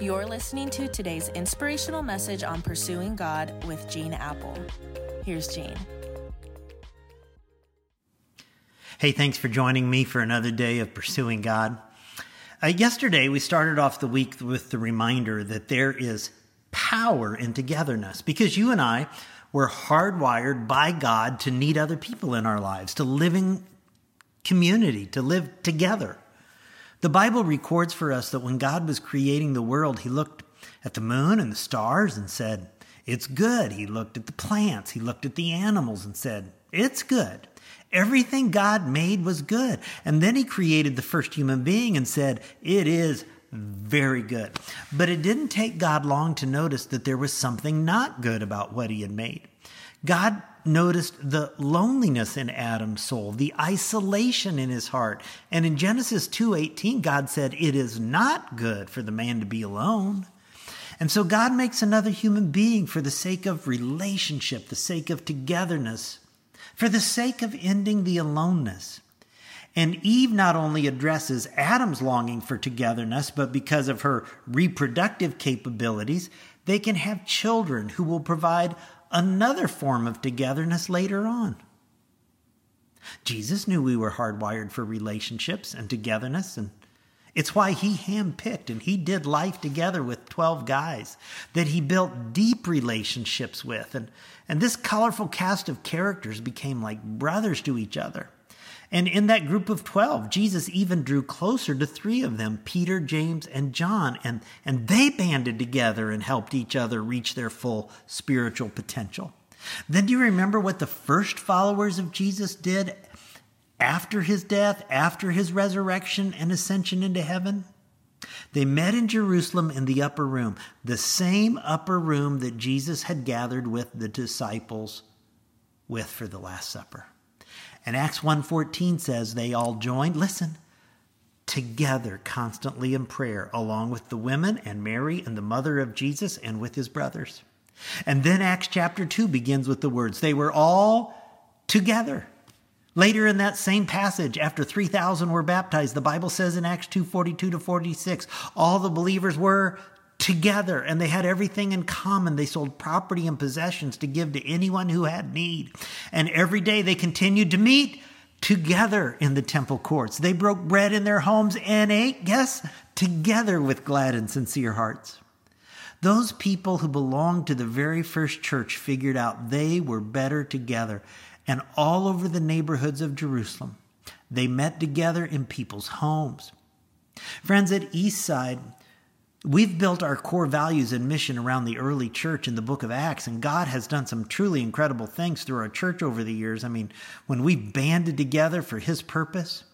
You're listening to today's inspirational message on pursuing God with Gene Appel. Here's Gene. Hey, thanks for joining me for another day of pursuing God. Uh, yesterday, we started off the week with the reminder that there is power in togetherness because you and I were hardwired by God to need other people in our lives, to live in community, to live together. The Bible records for us that when God was creating the world, he looked at the moon and the stars and said, It's good. He looked at the plants, he looked at the animals and said, It's good. Everything God made was good. And then he created the first human being and said, It is very good. But it didn't take God long to notice that there was something not good about what he had made. God noticed the loneliness in Adam's soul, the isolation in his heart. And in Genesis 2:18 God said, "It is not good for the man to be alone." And so God makes another human being for the sake of relationship, the sake of togetherness, for the sake of ending the aloneness. And Eve not only addresses Adam's longing for togetherness, but because of her reproductive capabilities, they can have children who will provide another form of togetherness later on. Jesus knew we were hardwired for relationships and togetherness, and it's why he handpicked and he did life together with 12 guys that he built deep relationships with. And, and this colorful cast of characters became like brothers to each other. And in that group of 12, Jesus even drew closer to three of them, Peter, James, and John, and, and they banded together and helped each other reach their full spiritual potential. Then do you remember what the first followers of Jesus did after his death, after his resurrection and ascension into heaven? They met in Jerusalem in the upper room, the same upper room that Jesus had gathered with the disciples with for the Last Supper. And Acts 1:14 says they all joined, listen, together constantly in prayer along with the women and Mary and the mother of Jesus and with his brothers. And then Acts chapter 2 begins with the words, they were all together. Later in that same passage, after 3,000 were baptized, the Bible says in Acts 2:42 to 46, all the believers were together and they had everything in common. They sold property and possessions to give to anyone who had need. And every day they continued to meet together in the temple courts. They broke bread in their homes and ate, guess, together with glad and sincere hearts. Those people who belonged to the very first church figured out they were better together. And all over the neighborhoods of Jerusalem, they met together in people's homes. Friends, at Eastside, We've built our core values and mission around the early church in the book of Acts, and God has done some truly incredible things through our church over the years. I mean, when we banded together for His purpose,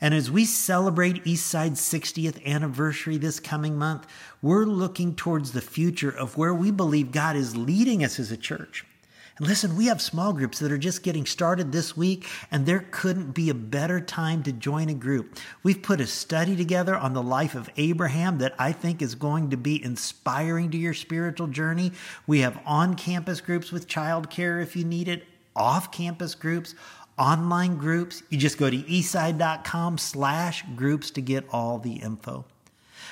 and as we celebrate Eastside's 60th anniversary this coming month, we're looking towards the future of where we believe God is leading us as a church. And listen, we have small groups that are just getting started this week, and there couldn't be a better time to join a group. We've put a study together on the life of Abraham that I think is going to be inspiring to your spiritual journey. We have on campus groups with childcare if you need it, off campus groups, online groups. You just go to eastside.com slash groups to get all the info.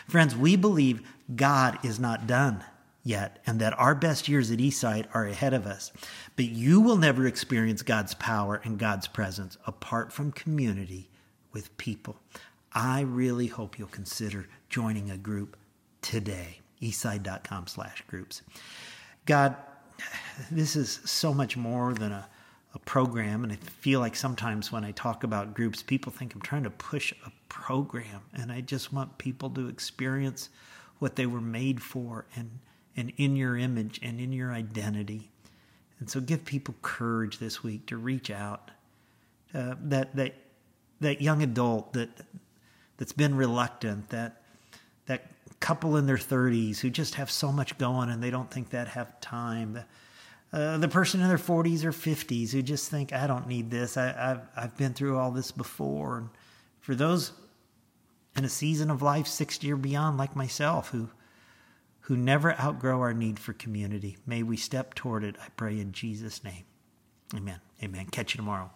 Friends, we believe God is not done yet, and that our best years at Eastside are ahead of us. But you will never experience God's power and God's presence apart from community with people. I really hope you'll consider joining a group today. Eastside.com slash groups. God, this is so much more than a, a program. And I feel like sometimes when I talk about groups, people think I'm trying to push a program. And I just want people to experience what they were made for and and in your image and in your identity. And so give people courage this week to reach out. Uh, that that that young adult that that's been reluctant, that that couple in their 30s who just have so much going and they don't think that have time. The, uh, the person in their 40s or 50s who just think, I don't need this. I, have I've been through all this before. And for those in a season of life 60 or beyond, like myself, who who never outgrow our need for community. May we step toward it, I pray in Jesus' name. Amen. Amen. Catch you tomorrow.